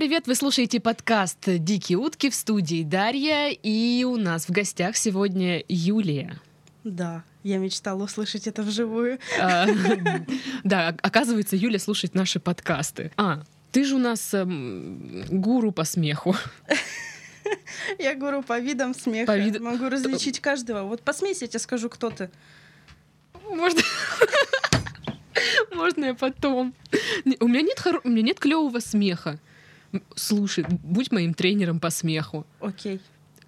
привет! Вы слушаете подкаст «Дикие утки» в студии Дарья, и у нас в гостях сегодня Юлия. Да, я мечтала услышать это вживую. А, Да, оказывается, Юля слушает наши подкасты. А, ты же у нас эм, гуру по смеху. Я гуру по видам смеха. По вид- Могу различить каждого. Вот посмейся, я тебе скажу, кто ты. Можно... Можно я потом? У меня нет, хоро- у меня нет клевого смеха. Слушай, будь моим тренером по смеху. Окей.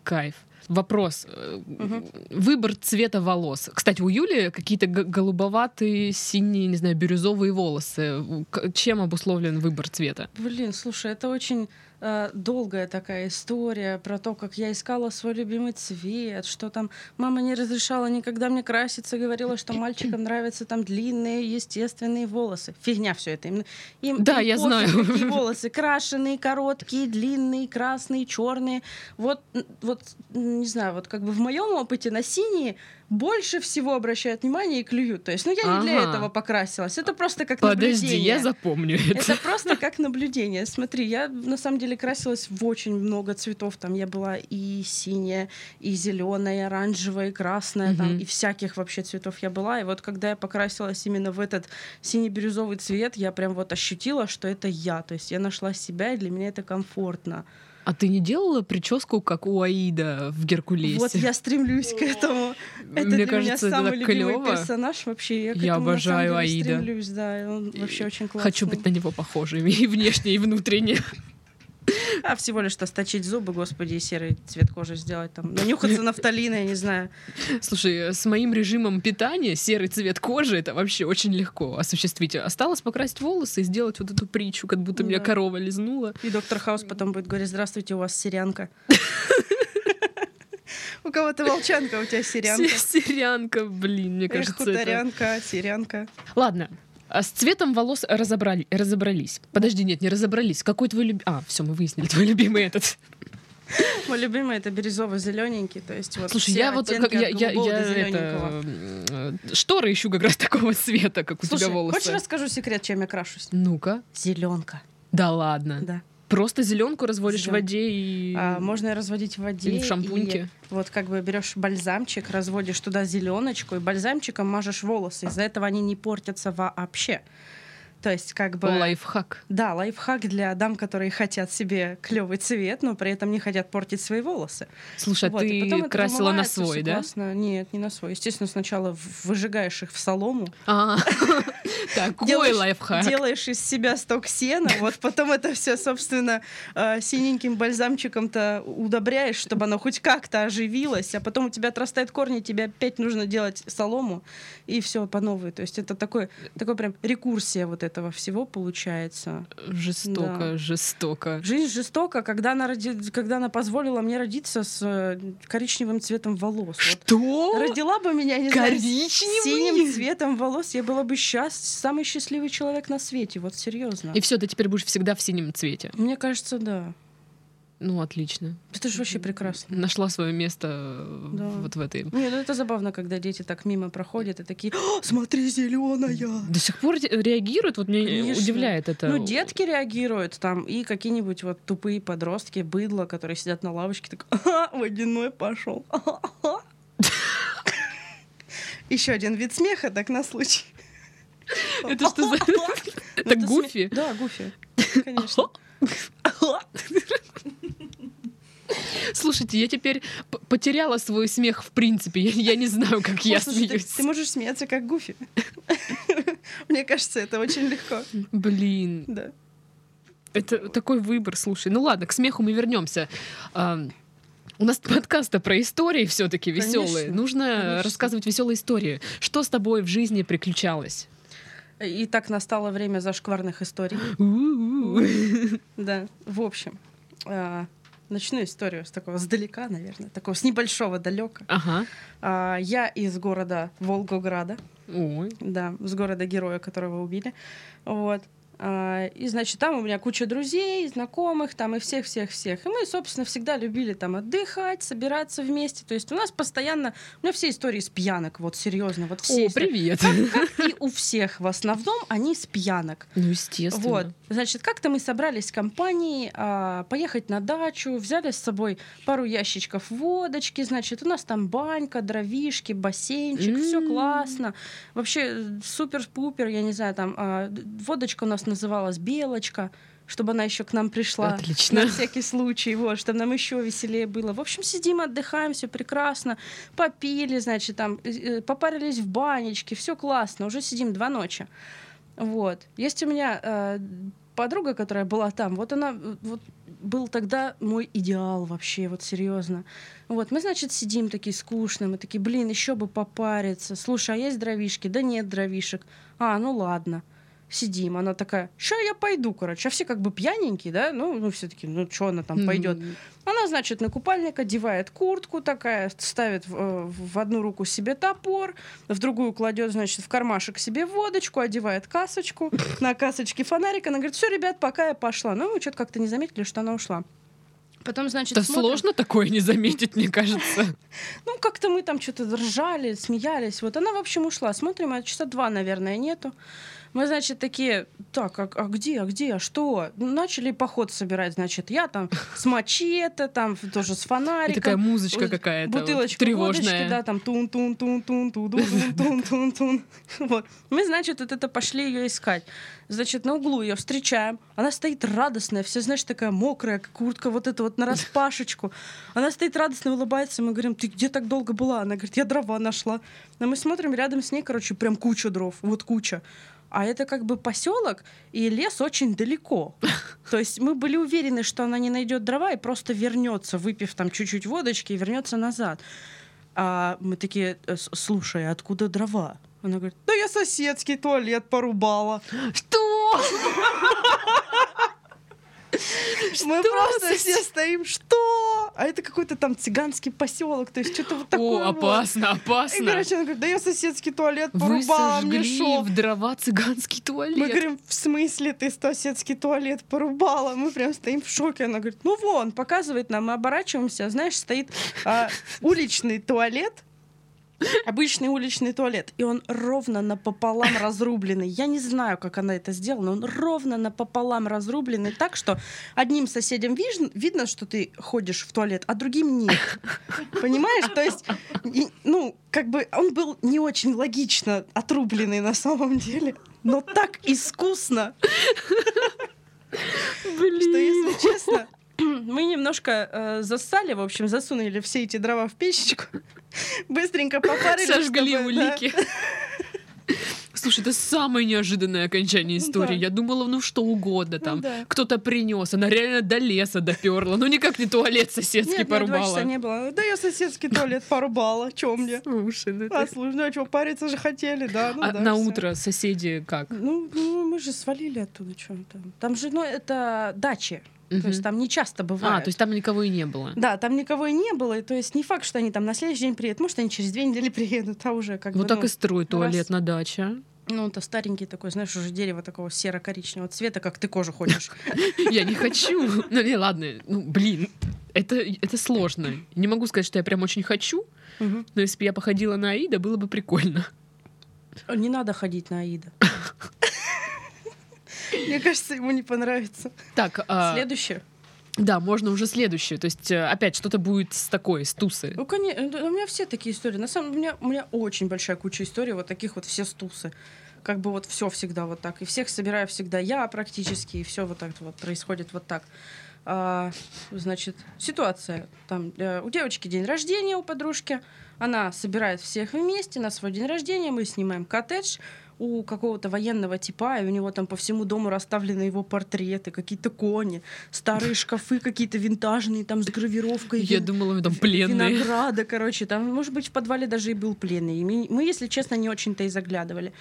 Кайф. Вопрос. Мгм. Выбор цвета волос.Кстати, у Юли какие-то голубоватые, синие, не знаю, бирюзовые волосы. Чем обусловлен выбор цвета? Блин, слушай, это очень э, долгая такая история про то, как я искала свой любимый цвет, что там мама не разрешала никогда мне краситься, говорила, что мальчикам нравятся там длинные естественные волосы. Фигня все это. Им, им- Да, им я знаю. Какие волосы крашеные, короткие, длинные, красные, черные. Вот, вот, не знаю, вот как бы в моем опыте на синие больше всего обращают внимание и клюют. То есть, ну я не для Ага. этого покрасилась. Это просто как Подожди, наблюдение. я запомню это. Это просто как наблюдение. Смотри, я на самом деле красилась в очень много цветов. Там я была и синяя, и зеленая, и оранжевая, и красная, там, Мгм. и всяких вообще цветов я была. И вот когда я покрасилась именно в этот синий-бирюзовый цвет, я прям вот ощутила, что это я. То есть я нашла себя, и для меня это комфортно. А ты не делала прическу, как у Аида в Геркулесе? Вот я стремлюсь к этому. Это Мне для кажется, меня это самый так любимый клёво. персонаж вообще. Я, к Я этому на самом обожаю деле Аида. стремлюсь, да, и он вообще очень классный. Хочу быть на него похожей и внешне, и внутренне. А всего лишь то сточить зубы, господи, и серый цвет кожи сделать, там, нанюхаться нафталина, я не знаю. Слушай, с моим режимом питания серый цвет кожи это вообще очень легко осуществить. Осталось покрасить волосы и сделать вот эту притчу, как будто меня Да. корова лизнула. И доктор Хаус потом будет говорить, здравствуйте, у вас сирянка. У кого-то волчанка, у тебя сирянка. Сирянка, блин, мне кажется, хуторянка, сирянка. Ладно, с цветом волос разобрали, разобрались. Подожди, нет, не разобрались. Какой твой любимый... А, все, мы выяснили, твой любимый этот. Мой любимый это бирюзово-зелененький, то есть вот Слушай, я вот как, я, я, я это, шторы ищу как раз такого цвета, как у Слушай, тебя волосы. хочешь расскажу секрет, чем я крашусь? Ну-ка. Зеленка, Да ладно. да. Просто зеленку разводишь в Зелёнку. воде и... А, можно разводить в воде. Или в шампуньке. и вот как бы берешь бальзамчик, разводишь туда зеленочку и бальзамчиком мажешь волосы. Из-за этого они не портятся вообще. То есть как бы... Лайфхак. Да, лайфхак для дам, которые хотят себе клевый цвет, но при этом не хотят портить свои волосы. Слушай, а Вот, потом ты это красила на свой, да? классно. Нет, не на свой. Естественно, сначала выжигаешь их в солому, А, такой лайфхак. делаешь из себя сток сена, вот потом это все, собственно, э, синеньким бальзамчиком-то удобряешь, чтобы оно хоть как-то оживилось, а потом у тебя отрастают корни, тебе опять нужно делать солому, и все по новой. То есть это такой, такой прям рекурсия вот этого всего получается. Жестоко, Да. жестоко. Жизнь жестока, когда она, роди- когда она позволила мне родиться с э, коричневым цветом волос. Вот Что? Родила бы меня, не знаю, с Коричневый? синим цветом волос, я была бы счаст... самый счастливый человек на свете, вот серьезно. И все, ты теперь будешь всегда в синем цвете. Мне кажется, да. Ну, отлично. Это же вообще прекрасно. Нашла свое место э, Да. вот в этой. Не, ну это забавно, когда дети так мимо проходят и такие, «О, смотри, зеленая. До сих пор ре- реагируют, вот меня Конечно. удивляет это. Ну, детки реагируют там, и какие-нибудь вот тупые подростки, быдло, которые сидят на лавочке, так, ага, водяной пошел. Еще один вид смеха, так на случай. Это что за... Ну, Это Гуфи? Да, Гуфи. Конечно. Слушайте, я теперь потеряла свой смех в принципе. Я, я не знаю, как я слушай, ты- смеюсь. Ты можешь смеяться как Гуфи. Мне кажется, это очень легко. Блин, Да. это такой выбор, слушай. Ну ладно, к смеху мы вернемся. У нас подкаста про истории все-таки веселые. Нужно конечно. рассказывать веселые истории. Что с тобой в жизни приключалось? И так настало время зашкварных историй. Да, в общем, а, начну историю с такого сдалека, наверное, такого с небольшого далека. Ага. А, Я из города Волгограда, Ой. да, с города героя, которого убили. Вот. А, И, значит, там у меня куча друзей, знакомых, там и всех-всех-всех. И мы, собственно, всегда любили там отдыхать, собираться вместе. То есть у нас постоянно... У меня все истории с пьянок, вот серьезно. Вот все О, истории. привет. Как и у всех в основном, они с пьянок. Ну, естественно. Вот, значит, как-то мы собрались в компании а, поехать на дачу, взяли с собой пару ящичков водочки, значит, у нас там банька, дровишки, бассейнчик, все М. классно. Вообще супер-пупер, я не знаю, там а, водочка у нас называлась Белочка, чтобы она еще к нам пришла. Отлично. На всякий случай, вот, чтобы нам еще веселее было. В общем, сидим, отдыхаем, все прекрасно. Попили, значит, там, э, э, попарились в банечке, все классно. Уже сидим два ночи. Вот. Есть у меня э, подруга, которая была там. Вот она, э, вот был тогда мой идеал вообще, вот серьезно. Вот, мы, значит, сидим такие скучные, мы такие, блин, еще бы попариться. Слушай, а есть дровишки? Да нет дровишек. А, ну ладно. Сидим, она такая, ща я пойду, короче. А все как бы пьяненькие, да? Ну, ну все таки ну что она там пойдет? М. Она, значит, на купальник одевает куртку такая, ставит в, э, в одну руку себе топор, в другую кладет, значит, в кармашек себе водочку, одевает касочку, на касочке фонарик. Она говорит, все, ребят, пока я пошла. Ну, мы что-то как-то не заметили, что она ушла. Потом, значит, Да смотрим- сложно такое не заметить, мне кажется. Ну, как-то мы там что-то ржали, смеялись. Вот она, в общем, ушла. Смотрим, а часа два, наверное, нету. Мы, значит, такие, так, а, а где, а где, а что? Ну, Начали поход собирать, значит, я там с мачете, там тоже с И фонариком. такая музычка Вот какая-то. вот, Бутылочка водочки, тревожная. да, там тун тун тун тун тун тун тун тун тун Вот. Мы, значит, вот это пошли ее искать. Значит, на углу ее встречаем. Она стоит радостная, вся, знаешь, такая мокрая, как куртка вот эта вот на распашечку. Она стоит радостно, улыбается. Мы говорим, ты где так долго была? Она говорит, я дрова нашла. Но мы смотрим, рядом с ней, короче, прям куча дров. Вот куча. А это как бы поселок, и лес очень далеко. То есть мы были уверены, что она не найдет дрова и просто вернется, выпив там чуть-чуть водочки, и вернется назад. А мы такие, «Э, слушай, а откуда дрова? Она говорит, да я соседский туалет порубала. Что? Мы просто все стоим, что? А это какой-то там цыганский поселок, то есть что-то вот такое. О, было. опасно, И, опасно. короче, она говорит, да я соседский туалет порубала, мне шо? в дрова цыганский Мы туалет. говорим, в смысле ты соседский туалет порубала? Мы прям стоим в шоке. Она говорит, ну вон, показывает нам, мы оборачиваемся, знаешь, стоит а, уличный туалет, обычный уличный туалет, и он ровно напополам разрубленный. Я не знаю, как она это сделала, но он ровно напополам разрубленный так, что одним соседям виж- видно, что ты ходишь в туалет, а другим нет. Понимаешь? То есть, и, ну, как бы он был не очень логично отрубленный на самом деле, но так искусно, что, если честно, мы немножко э, засали, в общем, засунули все эти дрова в печечку, быстренько попарили. Сожгли чтобы, да. улики. Слушай, это самое неожиданное окончание истории. Да. Я думала, ну что угодно там. Ну да. Кто-то принес, она реально до леса доперла. Ну никак не туалет соседский Нет, порубала. часа не было. Да я соседский туалет порубала, чё мне? Слушай, ну А, слушай, ну а что, париться же хотели, да? Ну, А да, на всё. утро соседи как? Ну, ну, мы же свалили оттуда, что там. Там же, ну, это дачи. То есть там не часто бывает. А, то есть там никого и не было. Да, там никого и не было, и то есть не факт, что они там на следующий день приедут, может, они через две недели приедут, а уже как Вот бы, так ну, и строй туалет раз. на даче. ну, это старенький такой, знаешь, уже дерево такого серо-коричневого цвета, как ты кожу хочешь. Я не хочу. Ну, не, ладно. Ну, блин, это, это сложно. Не могу сказать, что я прям очень хочу, но если бы я походила на Аида, было бы прикольно. Не надо ходить на Аида. Мне кажется, ему не понравится. Так, а, Следующее. да, можно уже следующее. То есть э, опять что-то будет с такой, с тусы. Ну, конечно, у меня все такие истории. На самом деле, у меня, у меня очень большая куча историй, вот таких вот все стусы. Как бы вот все всегда вот так. И всех собираю всегда я практически, и все вот так вот происходит вот так. А, значит, ситуация. Там э, у девочки день рождения у подружки. Она собирает всех вместе на свой день рождения. Мы снимаем коттедж у какого-то военного типа, и у него там по всему дому расставлены его портреты, какие-то кони, старые шкафы какие-то винтажные, там с гравировкой. Я вин- думала, там пленные. Винограда, короче, там, может быть, в подвале даже и был пленный. И мы, если честно, не очень-то и заглядывали.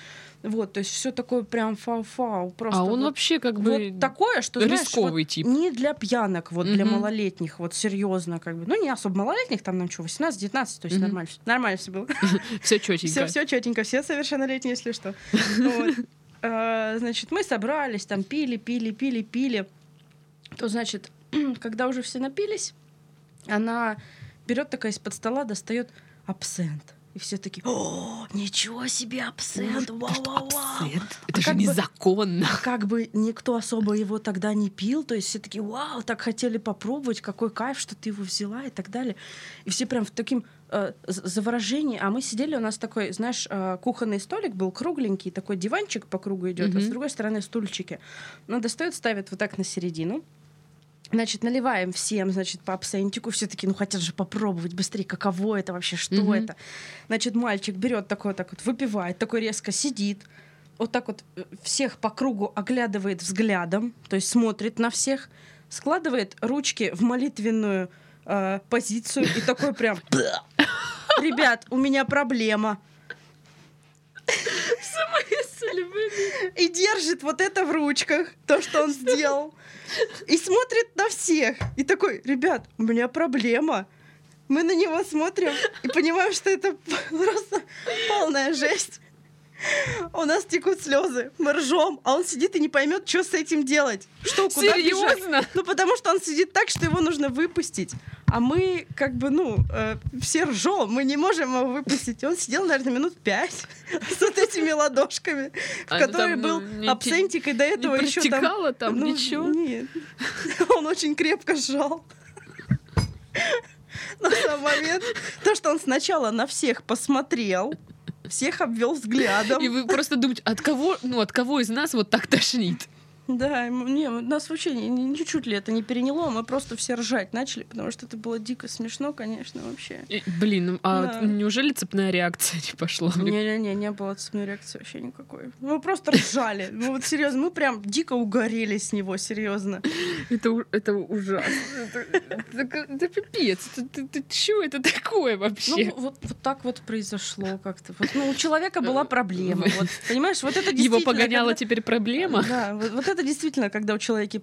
Вот, то есть все такое прям фау-фау. Просто А он вот, вообще как бы вот такое, что знаешь, рисковый вот тип. не для пьянок, вот для Мгм. малолетних, вот серьезно, как бы. Ну, не особо малолетних, там нам что, 18-19, то есть Мгм. нормально. Нормально все было. Все Все, четенько. все четенько, все совершеннолетние, если что. Э, значит, мы собрались, там пили, пили, пили, пили. То, значит, когда уже все напились, она берет такая из-под стола, достает абсент. И все такие, о, ничего себе абсент, вау, вау, вау. Абсент? А Это же как бы- незаконно. Как бы никто особо его тогда не пил, то есть все такие, вау, так хотели попробовать, какой кайф, что ты его взяла и так далее. И все прям в таким э, заворожении. А мы сидели, у нас такой, знаешь, э, кухонный столик был кругленький, такой диванчик по кругу идет, а с другой стороны стульчики. Ну, достает, ставит вот так на середину. Значит, наливаем всем, значит, по абсентику. Все такие, ну хотят же попробовать быстрее, каково это вообще, что Мгм. это. Значит, мальчик берет такой, так вот, выпивает, такой резко сидит, вот так вот э, всех по кругу оглядывает взглядом, то есть смотрит на всех, складывает ручки в молитвенную э, позицию и такой прям, ребят, у меня проблема. И держит вот это в ручках, то, что он сделал. И смотрит на всех. И такой, ребят, у меня проблема. Мы на него смотрим и понимаем, что это просто полная жесть. У нас текут слезы, мы ржем, а он сидит и не поймет, что с этим делать. Что, куда бежать. Серьезно? Ну, потому что он сидит так, что его нужно выпустить. А мы, как бы, ну, э, все ржем, мы не можем его выпустить. И он сидел, наверное, минут пять с вот этими ладошками, в А, ну, которой там, был не абсентик, и до Не этого еще там... там ну, ничего? Нет. Он очень крепко сжал. На самом момент, то, что он сначала на всех посмотрел, всех обвел взглядом. И вы просто думаете, от кого, ну, от кого из нас вот так тошнит? Да, не, нас вообще ни- ничуть ли это не переняло, мы просто все ржать начали, потому что это было дико смешно, конечно, вообще. И, Блин, ну, а Да. неужели цепная реакция не пошла? Не-не-не, не было цепной реакции вообще никакой. Мы просто ржали. Ну вот серьезно, мы прям дико угорели с него, серьезно. Это, это ужасно. Это, пипец. Это, это, это такое Ну, вообще? вот, вот так вот произошло как-то. Вот, ну, у человека была проблема. Вот, понимаешь, вот это Его действительно... погоняла когда- теперь проблема? Да, вот, вот это действительно, когда у человека,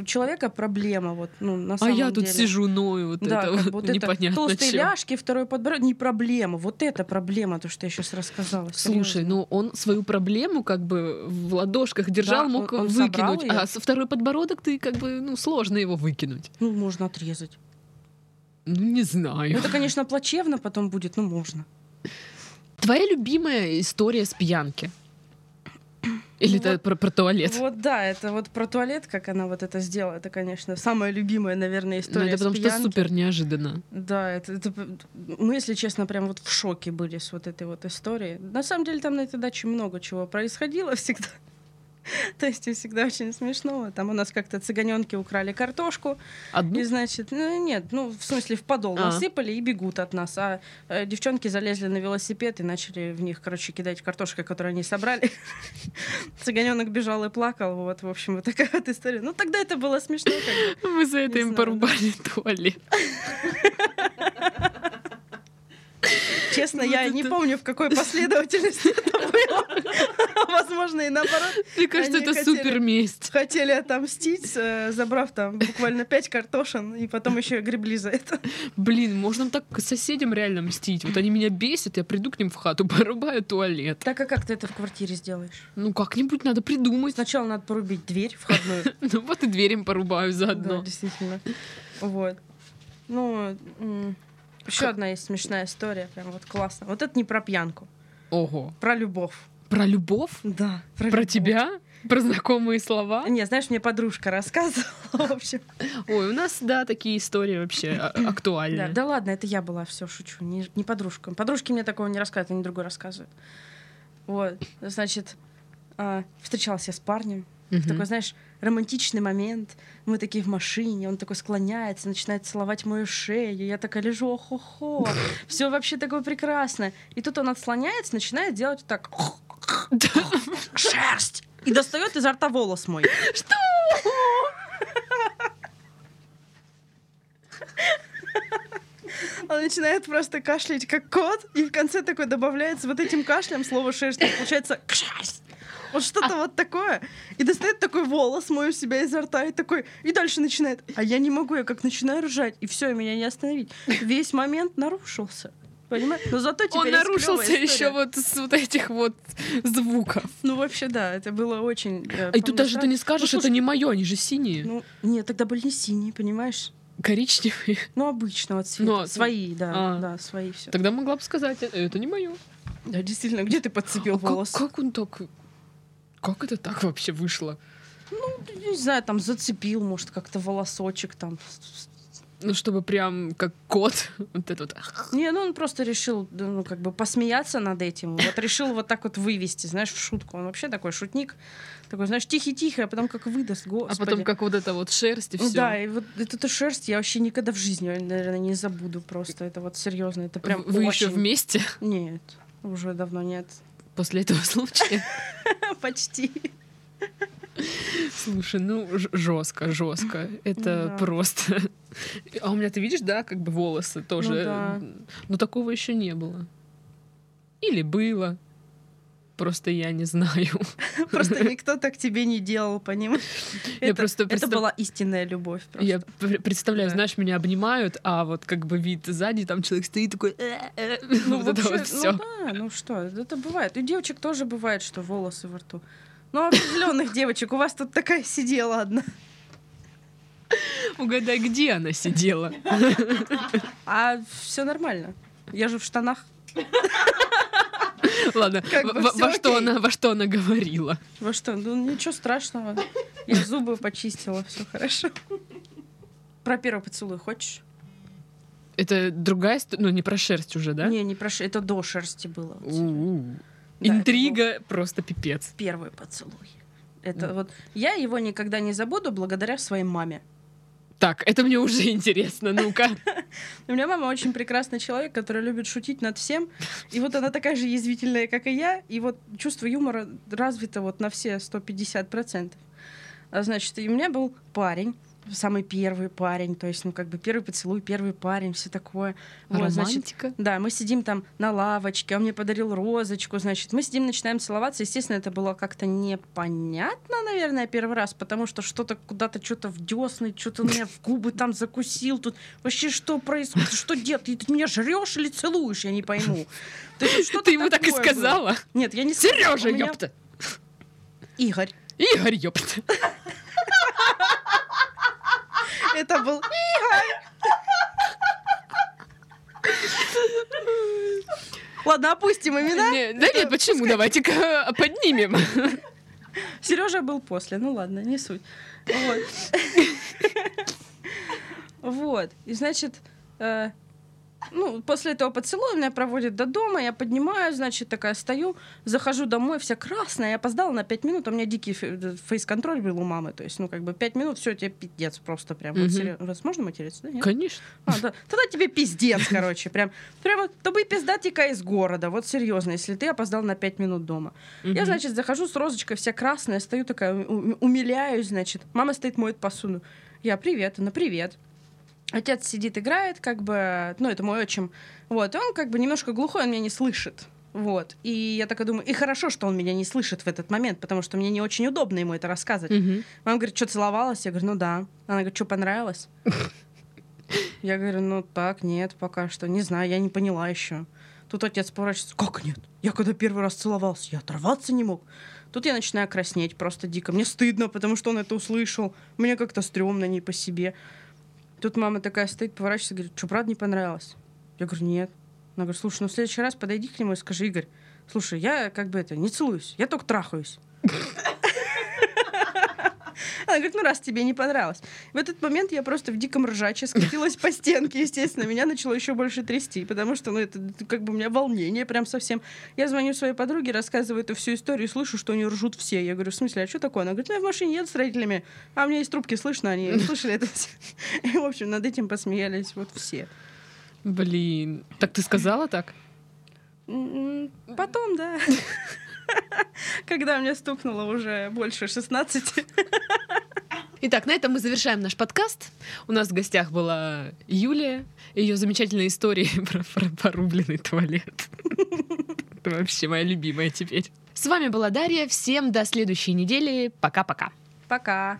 у человека проблема, вот, ну, на А самом я тут деле. сижу ною, вот Да, это вот вот это непонятно толстые чё. ляжки, второй подбородок, не проблема. Вот это проблема, то, что я сейчас рассказала. Слушай, серьезно. ну он свою проблему как бы в ладошках держал, Да, мог он- он выкинуть, а со второй подбородок ты как бы, ну, сложно его выкинуть. Ну, можно отрезать. Ну, не Ну, знаю. это, конечно, плачевно потом будет, но можно. Твоя любимая история с пьянки? Или Ну это вот- про, про туалет? Вот да, это вот про туалет, как она вот это сделала, это, конечно, самая любимая, наверное, Ну, история это с потому что пьянки. супер неожиданно. Да, это, это мы, если честно, прям вот в шоке были с вот этой вот историей. На самом деле там на этой даче много чего происходило всегда. То есть всегда очень смешно. Там у нас как-то цыганенки украли картошку, Одну? и значит, ну нет, ну в смысле в подол А. насыпали и бегут от нас, а э, девчонки залезли на велосипед и начали в них, короче, кидать картошкой, которую они собрали. Цыганенок бежал и плакал, вот, в общем, вот такая вот история. Ну тогда это было смешно. Мы за это им порубали туалет. Честно, я не помню, в какой последовательности это было. Возможно, и наоборот. Мне кажется, это супер месть. Хотели отомстить, э, забрав там буквально пять картошин, и потом еще гребли за это. Блин, можно так соседям реально мстить. Вот они меня бесят, я приду к ним в хату, порубаю туалет. Так а как ты это в квартире сделаешь? Ну, как-нибудь надо придумать. Сначала надо порубить дверь входную. Ну, вот и дверь им порубаю Да, заодно. действительно. Вот. Ну, еще одна есть смешная история, прям вот классно. Вот это не про пьянку, Ого. про любовь. Про любовь? Да, Про любовь. тебя? Про знакомые слова? Не, знаешь, мне подружка рассказывала, в общем. Ой, у нас, да, такие истории вообще а- Да, актуальные. да ладно, это я была, все шучу, не, не подружка. Подружки мне такого не рассказывают, они другой рассказывают. Вот, значит, а, встречалась я с парнем, Мгм. такой, знаешь, романтичный момент. Мы такие в машине, он такой склоняется, начинает целовать мою шею. Я такая лежу, охо-хо. Все вообще такое прекрасно. И тут он отслоняется, начинает делать так. Шерсть! И достает изо рта волос мой. Что? Он начинает просто кашлять, как кот, и в конце такой добавляется вот этим кашлем слово шерсть. Получается шерсть. Вот что-то вот такое. И достает такой волос мой у себя изо рта и такой, и дальше начинает. А я не могу, я как начинаю ржать, и все, меня не остановить. Весь момент нарушился. Понимаешь? Но зато теперь Он нарушился еще вот с вот этих вот звуков. Ну, вообще, да, это было очень... э, А и тут даже ты не скажешь, Ну, это не мое, они же синие. Ну, нет, тогда были не синие, понимаешь? Коричневые. Ну, обычного цвета. Ну, свои, да, а. да, свои все. Тогда могла бы сказать, «Э, это не мое. Да, действительно, где ты подцепил А как, волос? как он так... Как это так вообще вышло? Не знаю, там зацепил, может, как-то волосочек там. Ну, чтобы прям как кот. Вот это вот. Не, ну он просто решил, ну, как бы посмеяться над этим. Вот решил вот так вот вывести, знаешь, в шутку. Он вообще такой шутник. Такой, знаешь, тихий-тихий, а потом как выдаст, А господи. потом как вот это вот шерсть и Ну все. Да, и вот эту шерсть я вообще никогда в жизни, наверное, не забуду просто. Это вот серьезно, это прям Вы еще очень- вместе Нет, уже давно нет. после этого случая? Почти. Слушай, ну жестко, жестко. Это Да. просто. А у меня, ты видишь, да, как бы волосы тоже. Ну да. Но такого еще не было. Или было. Просто я не знаю. Просто никто так тебе не делал, понимаешь? Я Это, просто это представ- была истинная любовь. Просто. Я пр- представляю, Да. знаешь, меня обнимают, а вот как бы вид сзади, там человек стоит такой... «Э-э-э». Ну, вот это вообще, вот все. ну да, ну что, это бывает. У девочек тоже бывает, что волосы во рту. Ну, определенных девочек. У вас тут такая сидела одна. Угадай, где она сидела. А все нормально. Я же в штанах. Ладно, во- что она во что она говорила? Во что? Ну, ничего страшного. Я зубы почистила, все хорошо. Про первый поцелуй хочешь? Это другая ну не про шерсть уже, да? Не, не про ш- Это до шерсти было. Интрига просто пипец. Первый поцелуй. Это вот я его никогда не забуду благодаря своей маме. Так, это мне уже интересно, ну-ка. У меня мама очень прекрасный человек, который любит шутить над всем. И вот она такая же язвительная, как и я. И вот чувство юмора развито вот на все 150%. А, значит, и у меня был парень, самый первый парень, то есть, ну, как бы первый поцелуй, первый парень, все такое. Вот, значит, Романтика. да, мы сидим там на лавочке, он мне подарил розочку, значит, мы сидим, начинаем целоваться. Естественно, это было как-то непонятно, наверное, первый раз, потому что что-то куда-то что-то в десны, что-то у меня в губы там закусил. Тут вообще что происходит? Что делать? Ты, меня жрешь или целуешь? Я не пойму. То есть, что-то Ты ему так и такое было. сказала? Нет, я не сказала. Сережа, ёпта! Игорь. Игорь, ёпта! Это был. Ладно, опустим имена. Не, Да нет, почему? Давайте-ка поднимем. Сережа был после. Ну ладно, не суть. Вот. Вот. И значит, э, ну, после этого поцелуя меня проводят до дома, я поднимаю, значит, такая стою, захожу домой, вся красная, я опоздала на 5 минут, у меня дикий фе- фейс-контроль был у мамы, то есть, ну, как бы 5 минут, все, тебе пиздец просто прям. Вот Мгм. серьё- Вас можно материться, да? Нет? Конечно. А, да. Тогда тебе пиздец, короче, прям, прямо, тобы пиздатика из города, вот серьезно, если ты опоздал на 5 минут дома. Я, Мгм. значит, захожу с розочкой, вся красная, стою такая, умиляюсь, значит. Мама стоит, моет посуду. Я, привет, она, привет. Отец сидит, играет, как бы, ну, это мой отчим. Вот, и он как бы немножко глухой, он меня не слышит. Вот. И я такая думаю, и хорошо, что он меня не слышит в этот момент, потому что мне не очень удобно ему это рассказывать. Мгм. Мама говорит, что целовалась? Я говорю, ну да. Она говорит, что понравилось? Я говорю, ну так, нет, пока что. Не знаю, я не поняла еще. Тут отец поворачивается, как нет? Я когда первый раз целовался, я оторваться не мог. Тут я начинаю краснеть просто дико. Мне стыдно, потому что он это услышал. Мне как-то стрёмно, не по себе. Тут мама такая стоит, поворачивается, говорит, что, правда не понравилось? Я говорю, нет. Она говорит, слушай, ну в следующий раз подойди к нему и скажи, Игорь, слушай, я как бы это, не целуюсь, я только трахаюсь. Она говорит, ну раз тебе не понравилось. В этот момент я просто в диком ржаче скатилась по стенке, естественно. Меня начало еще больше трясти, потому что, ну, это как бы у меня волнение прям совсем. Я звоню своей подруге, рассказываю эту всю историю, слышу, что они ржут все. Я говорю, в смысле, а что такое? Она говорит, ну, я в машине еду с родителями, а меня есть трубки, слышно, они слышали это все. И, в общем, над этим посмеялись вот все. Блин. Так ты сказала так? Потом, да. Когда мне стукнуло уже больше 16. Итак, на этом мы завершаем наш подкаст. У нас в гостях была Юлия, ее замечательная история про, про порубленный туалет. Это вообще моя любимая теперь. С вами была Дарья. Всем до следующей недели. Пока-пока. Пока.